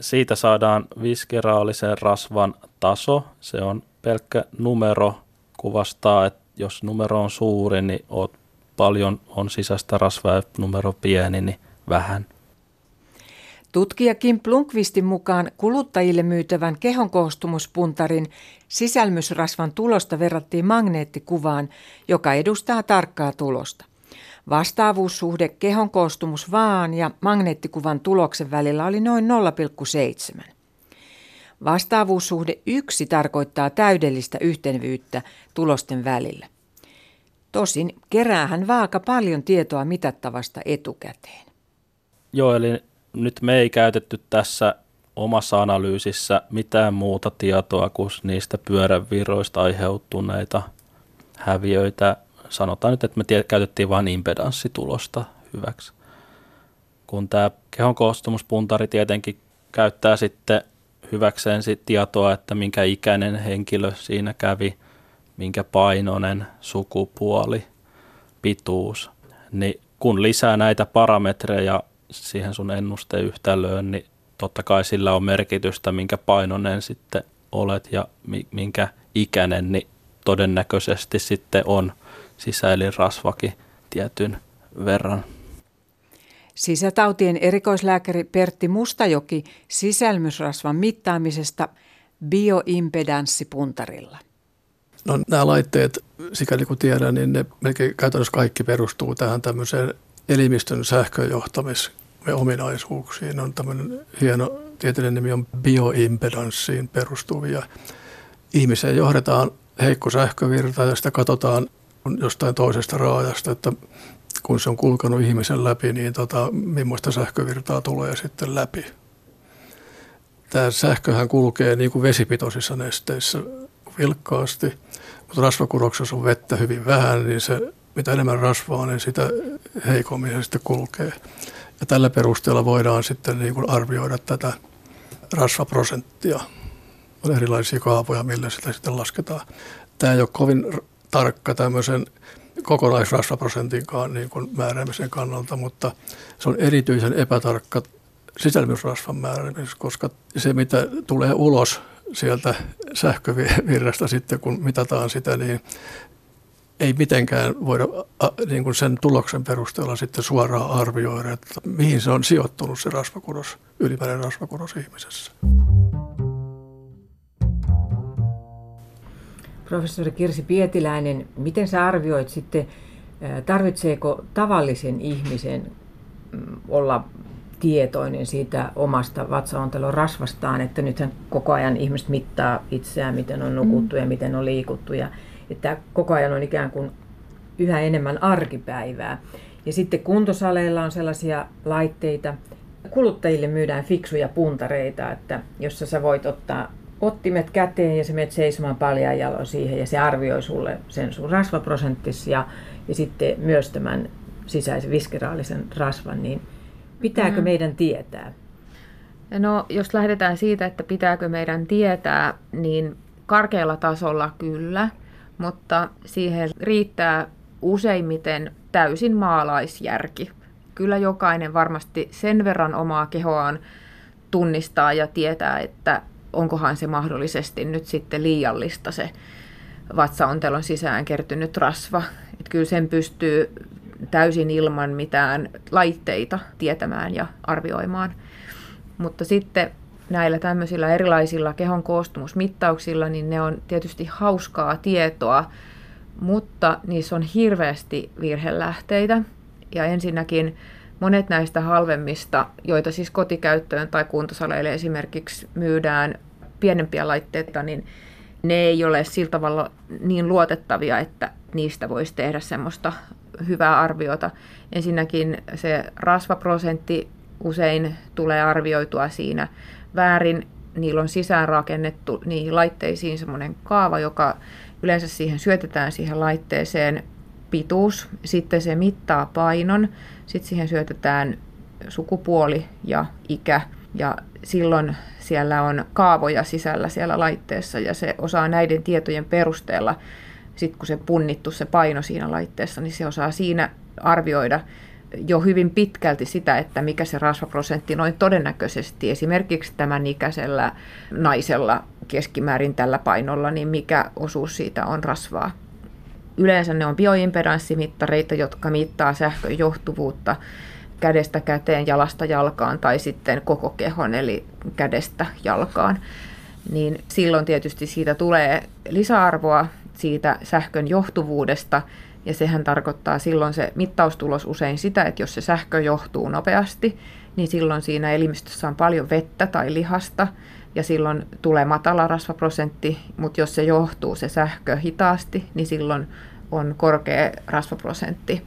Siitä saadaan viskeraalisen rasvan taso. Se on pelkkä numero, kuvastaa, että jos numero on suuri, niin oot paljon on sisäistä rasvaa ja numero pieni, niin vähän.
Tutkija Kim Plunkvistin mukaan kuluttajille myytävän kehonkooostumuspuntarin sisälmysrasvan tulosta verrattiin magneettikuvaan, joka edustaa tarkkaa tulosta. Vastaavuussuhde kehon koostumus vaan ja magneettikuvan tuloksen välillä oli noin 0,7. Vastaavuussuhde 1 tarkoittaa täydellistä yhtenvyyttä tulosten välillä. Tosin keräähän vaaka paljon tietoa mitattavasta etukäteen.
Joo, eli nyt me ei käytetty tässä omassa analyysissä mitään muuta tietoa kuin niistä pyörävirroista aiheutuneita häviöitä. Sanotaan nyt, että me käytettiin vain impedanssitulosta hyväksi. Kun tämä kehon koostumuspuntari tietenkin käyttää sitten hyväkseen sit tietoa, että minkä ikäinen henkilö siinä kävi, minkä painoinen, sukupuoli, pituus, niin kun lisää näitä parametreja siihen sun ennusteyhtälöön, niin totta kai sillä on merkitystä, minkä painoinen sitten olet ja minkä ikäinen, niin todennäköisesti sitten on sisäelinrasvakin tietyn verran.
Sisätautien erikoislääkäri Pertti Mustajoki sisälmysrasvan mittaamisesta bioimpedanssipuntarilla.
No, nämä laitteet, sikäli kuin tiedän, niin ne melkein käytännössä kaikki perustuu tähän tämmöiseen elimistön sähköjohtamis ominaisuuksiin. On tämmöinen hieno tieteellinen nimi on bioimpedanssiin perustuvia. Ihmiseen johdetaan heikko sähkövirta ja sitä katsotaan jostain toisesta raajasta, että kun se on kulkenut ihmisen läpi, niin tota, millaista sähkövirtaa tulee sitten läpi. Tämä sähköhän kulkee niin kuin vesipitoisissa nesteissä vilkkaasti, mutta rasvakuroksessa on vettä hyvin vähän, niin se, mitä enemmän rasvaa, niin sitä heikommin se sitten kulkee. Ja tällä perusteella voidaan sitten niin kuin arvioida tätä rasvaprosenttia. On erilaisia kaavoja, millä sitä sitten lasketaan. Tämä ei ole kovin tarkka tämmöisen kokonaisrasvaprosentinkaan niin kuin määräämisen kannalta, mutta se on erityisen epätarkka sisälmysrasvan määräämisessä, koska se mitä tulee ulos sieltä sähkövirrasta sitten, kun mitataan sitä, niin ei mitenkään voida niin kuin sen tuloksen perusteella sitten suoraan arvioida, että mihin se on sijoittunut se rasvakudos, ylimääräinen rasvakudos ihmisessä.
Professori Kirsi Pietiläinen, miten sä arvioit sitten, tarvitseeko tavallisen ihmisen mm, olla tietoinen siitä omasta vatsaontelon rasvastaan, että nythän koko ajan ihmiset mittaa itseään, miten on nukuttu ja miten on liikuttu ja että koko ajan on ikään kuin yhä enemmän arkipäivää. Ja sitten kuntosaleilla on sellaisia laitteita, kuluttajille myydään fiksuja puntareita, että jossa sä voit ottaa ottimet käteen ja se menet seisomaan paljaan jaloin siihen ja se arvioi sulle sen sun rasvaprosenttis ja, ja sitten myös tämän sisäisen viskeraalisen rasvan, niin pitääkö mm. meidän tietää?
No jos lähdetään siitä, että pitääkö meidän tietää, niin karkealla tasolla kyllä – mutta siihen riittää useimmiten täysin maalaisjärki. Kyllä jokainen varmasti sen verran omaa kehoaan tunnistaa ja tietää, että onkohan se mahdollisesti nyt sitten liiallista se vatsaontelon sisään kertynyt rasva. Että kyllä sen pystyy täysin ilman mitään laitteita tietämään ja arvioimaan. Mutta sitten näillä tämmöisillä erilaisilla kehon koostumusmittauksilla, niin ne on tietysti hauskaa tietoa, mutta niissä on hirveästi virhelähteitä. Ja ensinnäkin monet näistä halvemmista, joita siis kotikäyttöön tai kuntosaleille esimerkiksi myydään pienempiä laitteita, niin ne ei ole sillä tavalla niin luotettavia, että niistä voisi tehdä semmoista hyvää arviota. Ensinnäkin se rasvaprosentti usein tulee arvioitua siinä väärin. Niillä on sisäänrakennettu niihin laitteisiin semmoinen kaava, joka yleensä siihen syötetään siihen laitteeseen pituus, sitten se mittaa painon, sitten siihen syötetään sukupuoli ja ikä ja silloin siellä on kaavoja sisällä siellä laitteessa ja se osaa näiden tietojen perusteella, sitten kun se punnittu se paino siinä laitteessa, niin se osaa siinä arvioida jo hyvin pitkälti sitä, että mikä se rasvaprosentti noin todennäköisesti esimerkiksi tämän ikäisellä naisella keskimäärin tällä painolla, niin mikä osuus siitä on rasvaa. Yleensä ne on bioimpedanssimittareita, jotka mittaa sähkön johtuvuutta kädestä käteen, jalasta jalkaan tai sitten koko kehon, eli kädestä jalkaan. Niin silloin tietysti siitä tulee lisäarvoa siitä sähkön johtuvuudesta, ja sehän tarkoittaa silloin se mittaustulos usein sitä, että jos se sähkö johtuu nopeasti, niin silloin siinä elimistössä on paljon vettä tai lihasta, ja silloin tulee matala rasvaprosentti, mutta jos se johtuu se sähkö hitaasti, niin silloin on korkea rasvaprosentti.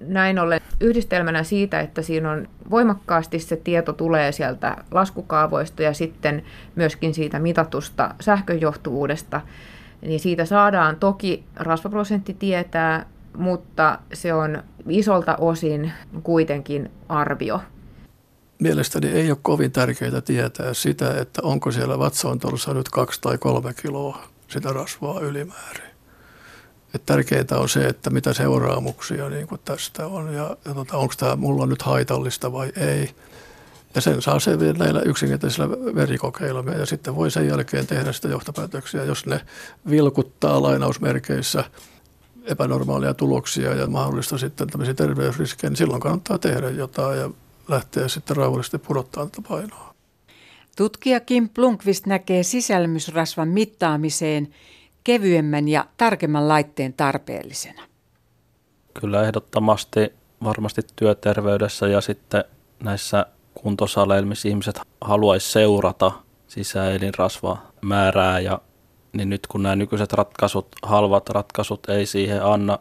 Näin ollen yhdistelmänä siitä, että siinä on voimakkaasti se tieto tulee sieltä laskukaavoista ja sitten myöskin siitä mitatusta sähköjohtuvuudesta, niin siitä saadaan toki rasvaprosentti tietää, mutta se on isolta osin kuitenkin arvio.
Mielestäni ei ole kovin tärkeää tietää sitä, että onko siellä vatsaontolussa nyt kaksi tai kolme kiloa sitä rasvaa ylimäärin. Et tärkeintä on se, että mitä seuraamuksia niin kuin tästä on ja, ja tota, onko tämä mulla nyt haitallista vai ei. Ja sen saa se näillä yksinkertaisilla verikokeilla ja sitten voi sen jälkeen tehdä sitä johtopäätöksiä, jos ne vilkuttaa lainausmerkeissä epänormaalia tuloksia ja mahdollista sitten tämmöisiä terveysriskejä, niin silloin kannattaa tehdä jotain ja lähteä sitten rauhallisesti pudottaa tätä painoa.
Tutkija Kim Plunkvist näkee sisälmysrasvan mittaamiseen kevyemmän ja tarkemman laitteen tarpeellisena.
Kyllä ehdottomasti varmasti työterveydessä ja sitten näissä kuntosaleilla, missä ihmiset haluaisi seurata sisäelinrasva määrää ja niin nyt kun nämä nykyiset ratkaisut, halvat ratkaisut ei siihen anna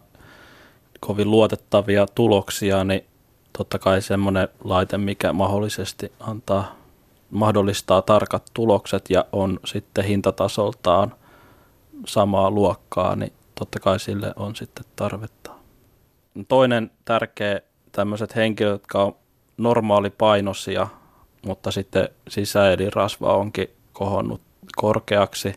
kovin luotettavia tuloksia, niin totta kai semmoinen laite, mikä mahdollisesti antaa, mahdollistaa tarkat tulokset ja on sitten hintatasoltaan samaa luokkaa, niin totta kai sille on sitten tarvetta. Toinen tärkeä tämmöiset henkilöt, jotka on normaalipainoisia, mutta sitten sisäelinrasva onkin kohonnut korkeaksi,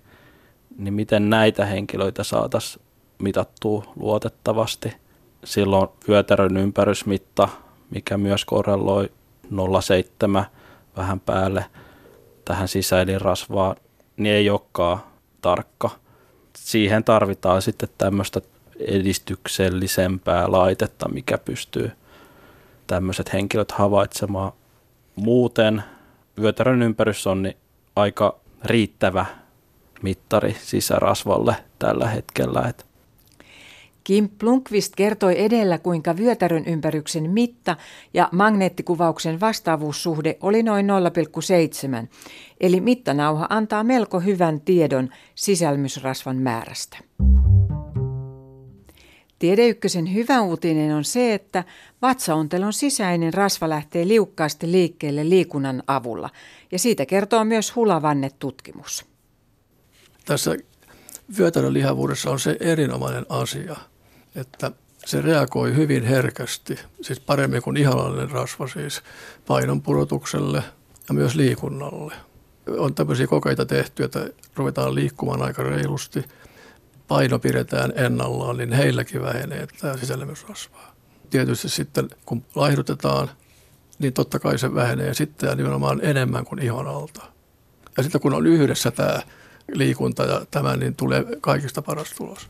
niin miten näitä henkilöitä saataisiin mitattua luotettavasti. Silloin vyötärön ympärysmitta, mikä myös korreloi 0,7 vähän päälle tähän sisäelinrasvaan, niin ei olekaan tarkka. Siihen tarvitaan sitten tämmöistä edistyksellisempää laitetta, mikä pystyy tämmöiset henkilöt havaitsemaan. Muuten vyötärön ympärys on niin aika riittävä mittari sisärasvalle tällä hetkellä. Että
Kim Plunkvist kertoi edellä, kuinka vyötärön ympäryksen mitta ja magneettikuvauksen vastaavuussuhde oli noin 0,7, eli mittanauha antaa melko hyvän tiedon sisälmysrasvan määrästä. Tiedeykkösen hyvä uutinen on se, että vatsaontelon sisäinen rasva lähtee liukkaasti liikkeelle liikunnan avulla, ja siitä kertoo myös Hulavanne-tutkimus.
Tässä vyötärön lihavuudessa on se erinomainen asia, että se reagoi hyvin herkästi, siis paremmin kuin ihanallinen rasva, siis painon pudotukselle ja myös liikunnalle. On tämmöisiä kokeita tehty, että ruvetaan liikkumaan aika reilusti – paino pidetään ennallaan, niin heilläkin vähenee tämä sisällemysrasvaa. Tietysti sitten kun laihdutetaan, niin totta kai se vähenee sitten ja nimenomaan enemmän kuin ihon alta. Ja sitten kun on yhdessä tämä liikunta ja tämä, niin tulee kaikista paras tulos.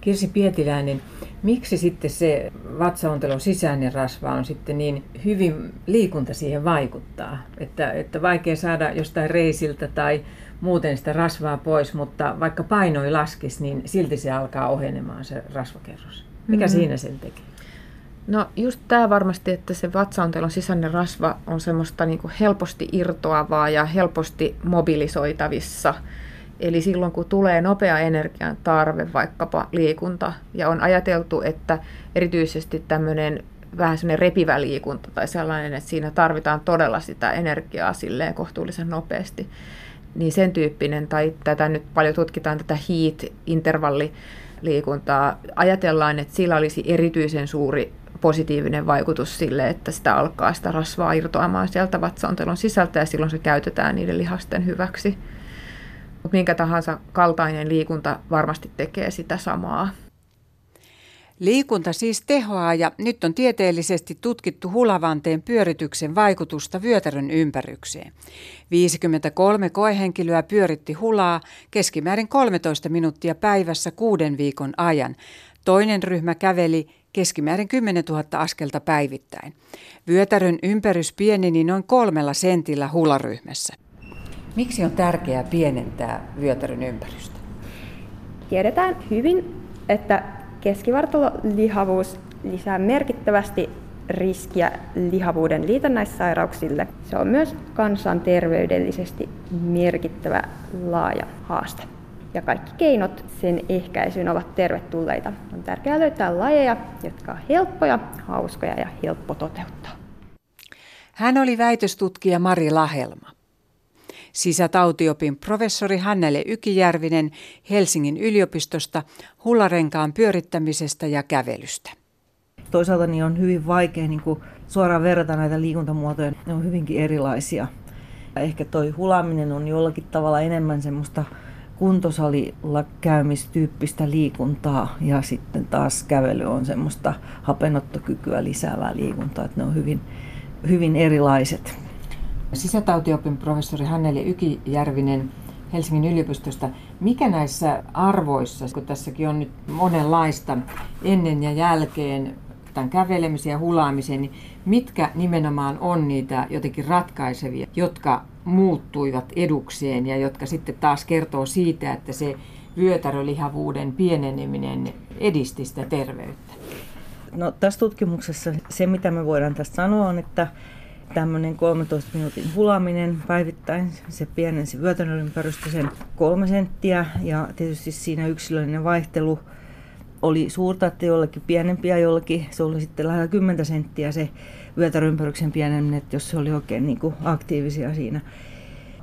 Kirsi Pietiläinen, Miksi sitten se vatsaontelon sisäinen rasva on sitten niin hyvin liikunta siihen vaikuttaa? Että, että vaikea saada jostain reisiltä tai muuten sitä rasvaa pois, mutta vaikka painoi laskisi, niin silti se alkaa ohenemaan se rasvakerros. Mikä mm-hmm. siinä sen tekee?
No just tämä varmasti, että se vatsaontelon sisäinen rasva on semmoista niin helposti irtoavaa ja helposti mobilisoitavissa. Eli silloin kun tulee nopea energian tarve, vaikkapa liikunta, ja on ajateltu, että erityisesti tämmöinen vähän semmoinen repivä liikunta tai sellainen, että siinä tarvitaan todella sitä energiaa silleen kohtuullisen nopeasti, niin sen tyyppinen, tai tätä nyt paljon tutkitaan, tätä heat-intervalliliikuntaa, ajatellaan, että sillä olisi erityisen suuri positiivinen vaikutus sille, että sitä alkaa sitä rasvaa irtoamaan sieltä vatsaontelon sisältä ja silloin se käytetään niiden lihasten hyväksi. Mutta minkä tahansa kaltainen liikunta varmasti tekee sitä samaa.
Liikunta siis tehoaa ja nyt on tieteellisesti tutkittu hulavanteen pyörityksen vaikutusta vyötärön ympärykseen. 53 koehenkilöä pyöritti hulaa keskimäärin 13 minuuttia päivässä kuuden viikon ajan. Toinen ryhmä käveli keskimäärin 10 000 askelta päivittäin. Vyötärön ympärys pieneni noin kolmella sentillä hularyhmässä. Miksi on tärkeää pienentää vyötärön ympärystä?
Tiedetään hyvin, että keskivartalolihavuus lisää merkittävästi riskiä lihavuuden liitännäissairauksille. Se on myös kansanterveydellisesti merkittävä laaja haaste. Ja kaikki keinot sen ehkäisyyn ovat tervetulleita. On tärkeää löytää lajeja, jotka ovat helppoja, hauskoja ja helppo toteuttaa.
Hän oli väitöstutkija Mari Lahelma. Sisätautiopin professori Hannele Ykijärvinen Helsingin yliopistosta hullarenkaan pyörittämisestä ja kävelystä.
Toisaalta niin on hyvin vaikea niin kuin suoraan verrata näitä liikuntamuotoja. Ne on hyvinkin erilaisia. Ehkä toi hulaaminen on jollakin tavalla enemmän semmoista kuntosalilla käymistyyppistä liikuntaa ja sitten taas kävely on semmoista hapenottokykyä lisäävää liikuntaa, että ne on hyvin, hyvin erilaiset.
Sisätautiopin professori Hanneli Ykijärvinen Helsingin yliopistosta. Mikä näissä arvoissa, kun tässäkin on nyt monenlaista ennen ja jälkeen tämän kävelemisen ja hulaamisen, niin mitkä nimenomaan on niitä jotenkin ratkaisevia, jotka muuttuivat edukseen ja jotka sitten taas kertoo siitä, että se vyötärölihavuuden pieneneminen edisti sitä terveyttä?
No, tässä tutkimuksessa se, mitä me voidaan tästä sanoa, on, että tämmöinen 13 minuutin hulaminen päivittäin, se pienensi vyötärön ympärystä sen kolme senttiä ja tietysti siinä yksilöllinen vaihtelu oli suurta, että jollekin pienempiä, jollekin se oli sitten lähellä 10 senttiä se vyötärömpäryksen pieneminen, että jos se oli oikein niin kuin aktiivisia siinä.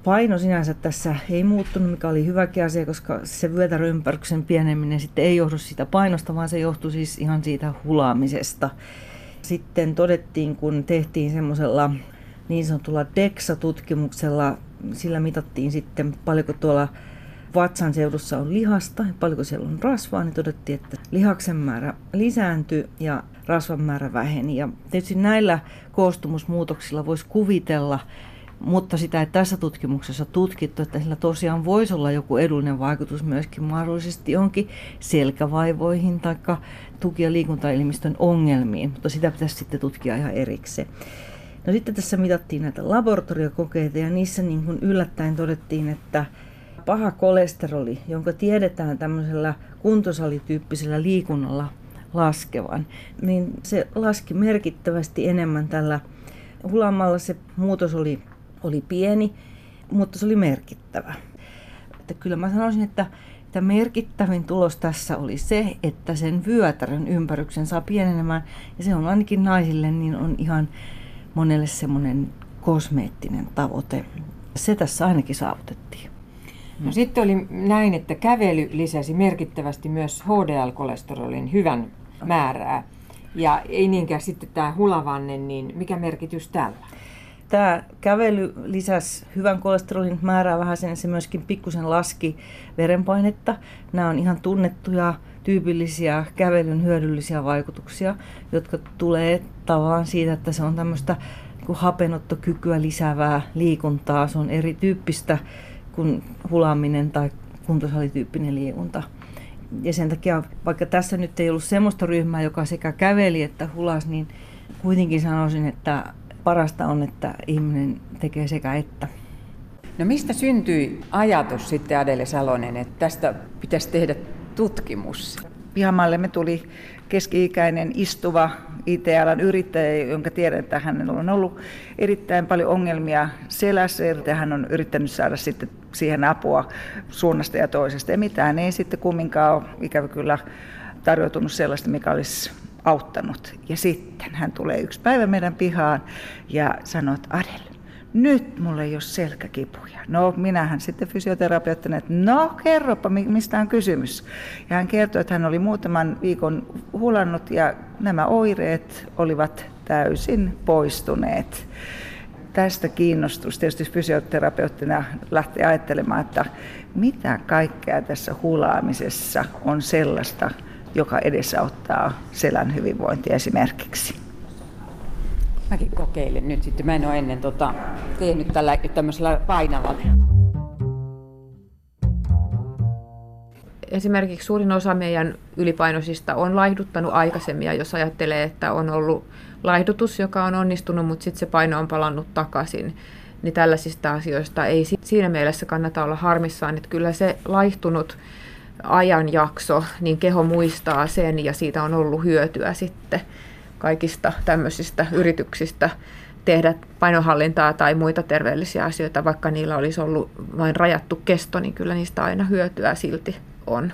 Paino sinänsä tässä ei muuttunut, mikä oli hyväkin asia, koska se vyötärömpäryksen pieneminen sitten ei johdu siitä painosta, vaan se johtui siis ihan siitä hulaamisesta. Sitten todettiin, kun tehtiin semmoisella niin sanotulla DEXA-tutkimuksella, sillä mitattiin sitten paljonko tuolla vatsan seudussa on lihasta ja paljonko siellä on rasvaa, niin todettiin, että lihaksen määrä lisääntyi ja rasvan määrä väheni. Ja tietysti näillä koostumusmuutoksilla voisi kuvitella, mutta sitä ei tässä tutkimuksessa tutkittu, että sillä tosiaan voisi olla joku edullinen vaikutus myöskin mahdollisesti jonkin selkävaivoihin tai tuki- ja liikuntaelimistön ongelmiin, mutta sitä pitäisi sitten tutkia ihan erikseen. No sitten tässä mitattiin näitä laboratoriokokeita ja niissä niin kuin yllättäen todettiin, että paha kolesteroli, jonka tiedetään tämmöisellä kuntosalityyppisellä liikunnalla laskevan, niin se laski merkittävästi enemmän tällä hulaamalla se muutos oli, oli pieni, mutta se oli merkittävä. Että kyllä mä sanoisin, että, että merkittävin tulos tässä oli se, että sen vyötärön ympäryksen saa pienenemään. Ja se on ainakin naisille, niin on ihan monelle semmoinen kosmeettinen tavoite. Se tässä ainakin saavutettiin.
No sitten oli näin, että kävely lisäsi merkittävästi myös HDL-kolesterolin hyvän määrää. Ja ei niinkään sitten tämä hulavanne, niin mikä merkitys tällä?
Tämä kävely lisäsi hyvän kolesterolin määrää vähän sen, se myöskin pikkusen laski verenpainetta. Nämä on ihan tunnettuja, tyypillisiä kävelyn hyödyllisiä vaikutuksia, jotka tulee tavallaan siitä, että se on tämmöistä niin hapenottokykyä lisäävää liikuntaa. Se on erityyppistä kuin hulaaminen tai kuntosalityyppinen liikunta. Ja sen takia, vaikka tässä nyt ei ollut semmoista ryhmää, joka sekä käveli että hulas, niin kuitenkin sanoisin, että parasta on, että ihminen tekee sekä että.
No mistä syntyi ajatus sitten Adele Salonen, että tästä pitäisi tehdä tutkimus?
me tuli keski-ikäinen istuva IT-alan yrittäjä, jonka tiedän, että hänellä on ollut erittäin paljon ongelmia selässä ja hän on yrittänyt saada sitten siihen apua suunnasta ja toisesta. Ja mitään ei sitten kumminkaan ole ikävä kyllä tarjoutunut sellaista, mikä olisi auttanut. Ja sitten hän tulee yksi päivä meidän pihaan ja sanoo, että Adel, nyt mulla ei ole selkäkipuja. No minähän sitten fysioterapeuttina, että no kerropa mistä on kysymys. Ja hän kertoi, että hän oli muutaman viikon hulannut ja nämä oireet olivat täysin poistuneet. Tästä kiinnostus tietysti fysioterapeuttina lähti ajattelemaan, että mitä kaikkea tässä hulaamisessa on sellaista, joka edesauttaa selän hyvinvointia esimerkiksi.
Mäkin kokeilen nyt sitten. Mä en ole ennen tota, tehnyt tällä tämmöisellä painavalla.
Esimerkiksi suurin osa meidän ylipainoisista on laihduttanut aikaisemmin, ja jos ajattelee, että on ollut laihdutus, joka on onnistunut, mutta sitten se paino on palannut takaisin, niin tällaisista asioista ei siinä mielessä kannata olla harmissaan, että kyllä se laihtunut ajanjakso, niin keho muistaa sen ja siitä on ollut hyötyä sitten kaikista tämmöisistä yrityksistä tehdä painohallintaa tai muita terveellisiä asioita, vaikka niillä olisi ollut vain rajattu kesto, niin kyllä niistä aina hyötyä silti on.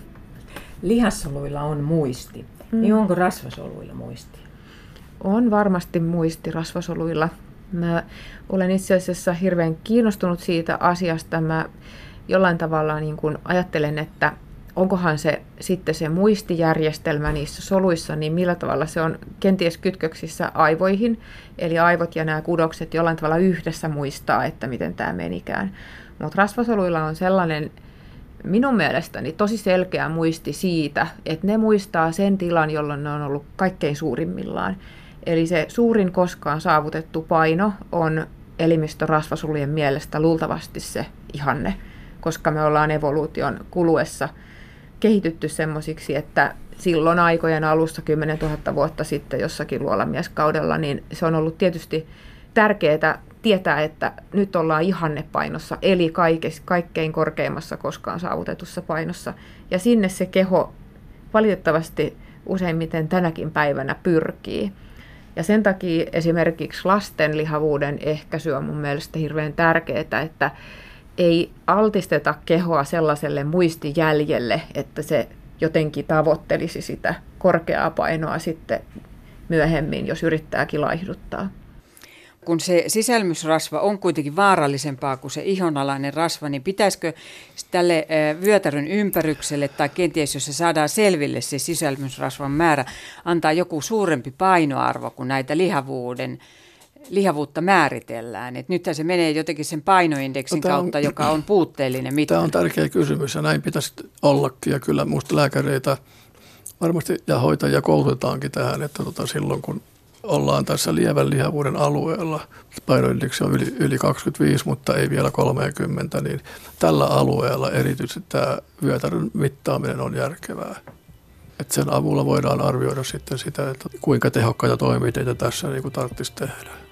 Lihassoluilla on muisti. Mm. Niin onko rasvasoluilla muisti?
On varmasti muisti rasvasoluilla. Mä olen itse asiassa hirveän kiinnostunut siitä asiasta. Mä jollain tavalla niin kuin ajattelen, että onkohan se sitten se muistijärjestelmä niissä soluissa, niin millä tavalla se on kenties kytköksissä aivoihin, eli aivot ja nämä kudokset jollain tavalla yhdessä muistaa, että miten tämä menikään. Mutta rasvasoluilla on sellainen minun mielestäni tosi selkeä muisti siitä, että ne muistaa sen tilan, jolloin ne on ollut kaikkein suurimmillaan. Eli se suurin koskaan saavutettu paino on elimistön rasvasolujen mielestä luultavasti se ihanne, koska me ollaan evoluution kuluessa – kehitytty semmoisiksi, että silloin aikojen alussa 10 000 vuotta sitten jossakin luolamieskaudella, niin se on ollut tietysti tärkeää tietää, että nyt ollaan ihannepainossa, eli kaikkein korkeimmassa koskaan saavutetussa painossa. Ja sinne se keho valitettavasti useimmiten tänäkin päivänä pyrkii. Ja sen takia esimerkiksi lasten lihavuuden ehkäisy on mun mielestä hirveän tärkeää, että ei altisteta kehoa sellaiselle muistijäljelle, että se jotenkin tavoittelisi sitä korkeaa painoa sitten myöhemmin, jos yrittääkin laihduttaa.
Kun se sisälmysrasva on kuitenkin vaarallisempaa kuin se ihonalainen rasva, niin pitäisikö tälle vyötärön ympärykselle tai kenties, jos se saadaan selville se sisälmysrasvan määrä, antaa joku suurempi painoarvo kuin näitä lihavuuden lihavuutta määritellään? Et nythän se menee jotenkin sen painoindeksin no, kautta, on, joka on puutteellinen mitta.
Tämä on tärkeä kysymys ja näin pitäisi ollakin ja kyllä minusta lääkäreitä varmasti ja hoitajia koulutetaankin tähän, että tota silloin kun ollaan tässä lievän lihavuuden alueella, painoindeksi on yli, yli 25, mutta ei vielä 30, niin tällä alueella erityisesti tämä vyötärön mittaaminen on järkevää. Et sen avulla voidaan arvioida sitten sitä, että kuinka tehokkaita toimenpiteitä tässä niin tarvitsisi tehdä.